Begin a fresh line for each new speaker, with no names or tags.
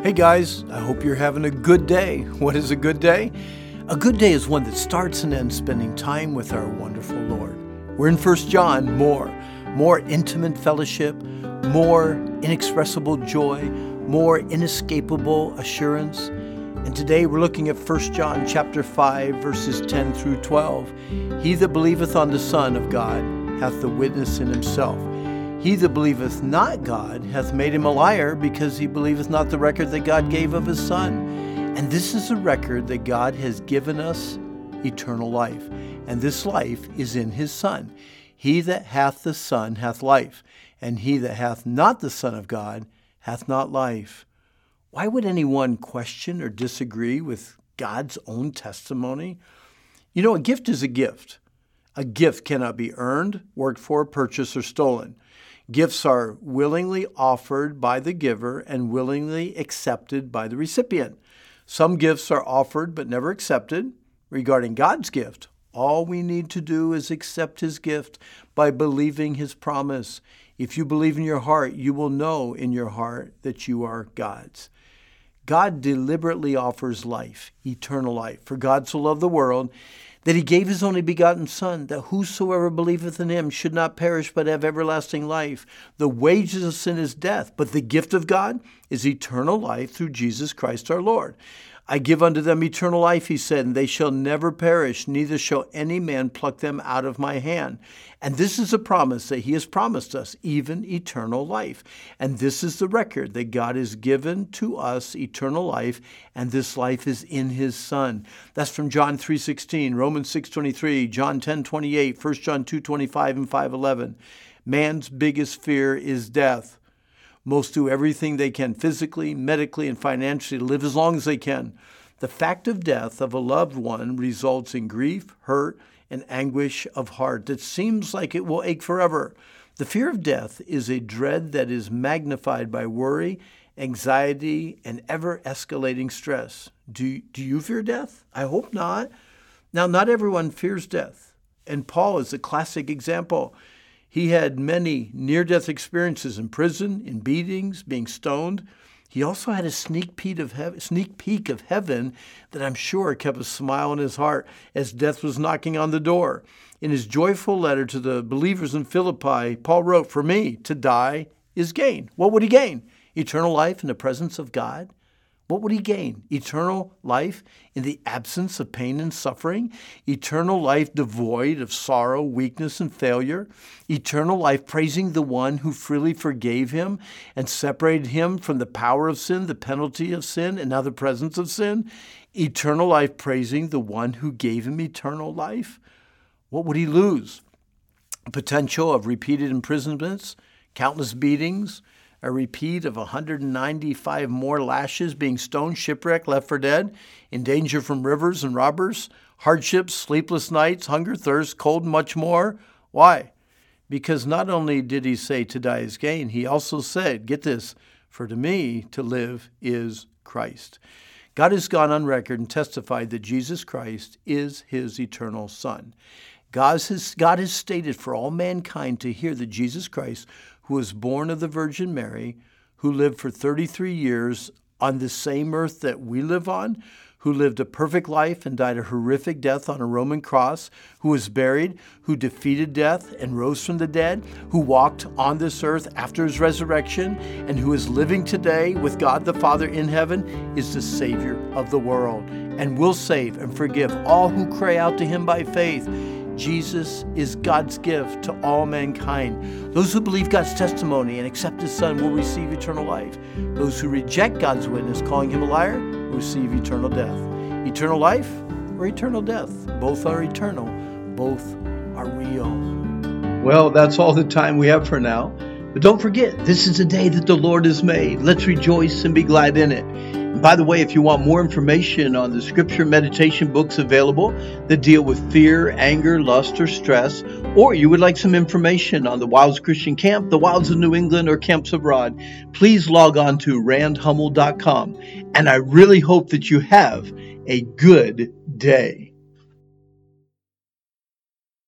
Hey guys, I hope you're having a good day. What is a good day? A good day is one that starts and ends spending time with our wonderful Lord. We're in 1 John, more, more intimate fellowship, more inexpressible joy, more inescapable assurance. And today we're looking at 1 John chapter 5 verses 10 through 12. He that believeth on the Son of God hath the witness in himself. He that believeth not God hath made him a liar, because he believeth not the record that God gave of his Son. And this is the record that God has given us eternal life, and this life is in his Son. He that hath the Son hath life, and he that hath not the Son of God hath not life. Why would anyone question or disagree with God's own testimony? You know, a gift is a gift. A gift cannot be earned, worked for, purchased, or stolen. Gifts are willingly offered by the giver and willingly accepted by the recipient. Some gifts are offered but never accepted. Regarding God's gift, all we need to do is accept His gift by believing His promise. If you believe in your heart, you will know in your heart that you are God's. God deliberately offers life, eternal life. For God so loved the world that he gave his only begotten Son, that whosoever believeth in him should not perish but have everlasting life. The wages of sin is death, but the gift of God is eternal life through Jesus Christ our Lord. I give unto them eternal life, he said, and they shall never perish, neither shall any man pluck them out of my hand. And this is a promise that he has promised us, even eternal life. And this is the record that God has given to us eternal life, and this life is in his Son. That's from John 3.16, Romans 6.23, John 10.28, 1 John 2.25, and 5.11. Man's biggest fear is death. Most do everything they can physically, medically, and financially to live as long as they can. The fact of death of a loved one results in grief, hurt, and anguish of heart that seems like it will ache forever. The fear of death is a dread that is magnified by worry, anxiety, and ever escalating stress. Do, do you fear death? I hope not. Now, not everyone fears death, and Paul is a classic example. He had many near death experiences in prison, in beatings, being stoned. He also had a sneak peek, of heaven, sneak peek of heaven that I'm sure kept a smile in his heart as death was knocking on the door. In his joyful letter to the believers in Philippi, Paul wrote, For me, to die is gain. What would he gain? Eternal life in the presence of God? What would he gain? Eternal life in the absence of pain and suffering? Eternal life devoid of sorrow, weakness, and failure? Eternal life praising the one who freely forgave him and separated him from the power of sin, the penalty of sin, and now the presence of sin? Eternal life praising the one who gave him eternal life? What would he lose? Potential of repeated imprisonments, countless beatings, a repeat of 195 more lashes, being stoned, shipwrecked, left for dead, in danger from rivers and robbers, hardships, sleepless nights, hunger, thirst, cold, much more. Why? Because not only did he say to die is gain, he also said, get this, for to me to live is Christ. God has gone on record and testified that Jesus Christ is his eternal Son. God has, God has stated for all mankind to hear that Jesus Christ, who was born of the Virgin Mary, who lived for 33 years on the same earth that we live on, who lived a perfect life and died a horrific death on a Roman cross, who was buried, who defeated death and rose from the dead, who walked on this earth after his resurrection, and who is living today with God the Father in heaven, is the Savior of the world and will save and forgive all who cry out to him by faith. Jesus is God's gift to all mankind. Those who believe God's testimony and accept His Son will receive eternal life. Those who reject God's witness, calling Him a liar, receive eternal death. Eternal life or eternal death? Both are eternal, both are real. Well, that's all the time we have for now. But don't forget, this is a day that the Lord has made. Let's rejoice and be glad in it. By the way, if you want more information on the scripture meditation books available that deal with fear, anger, lust, or stress, or you would like some information on the Wilds Christian Camp, the Wilds of New England, or camps abroad, please log on to randhummel.com. And I really hope that you have a good day.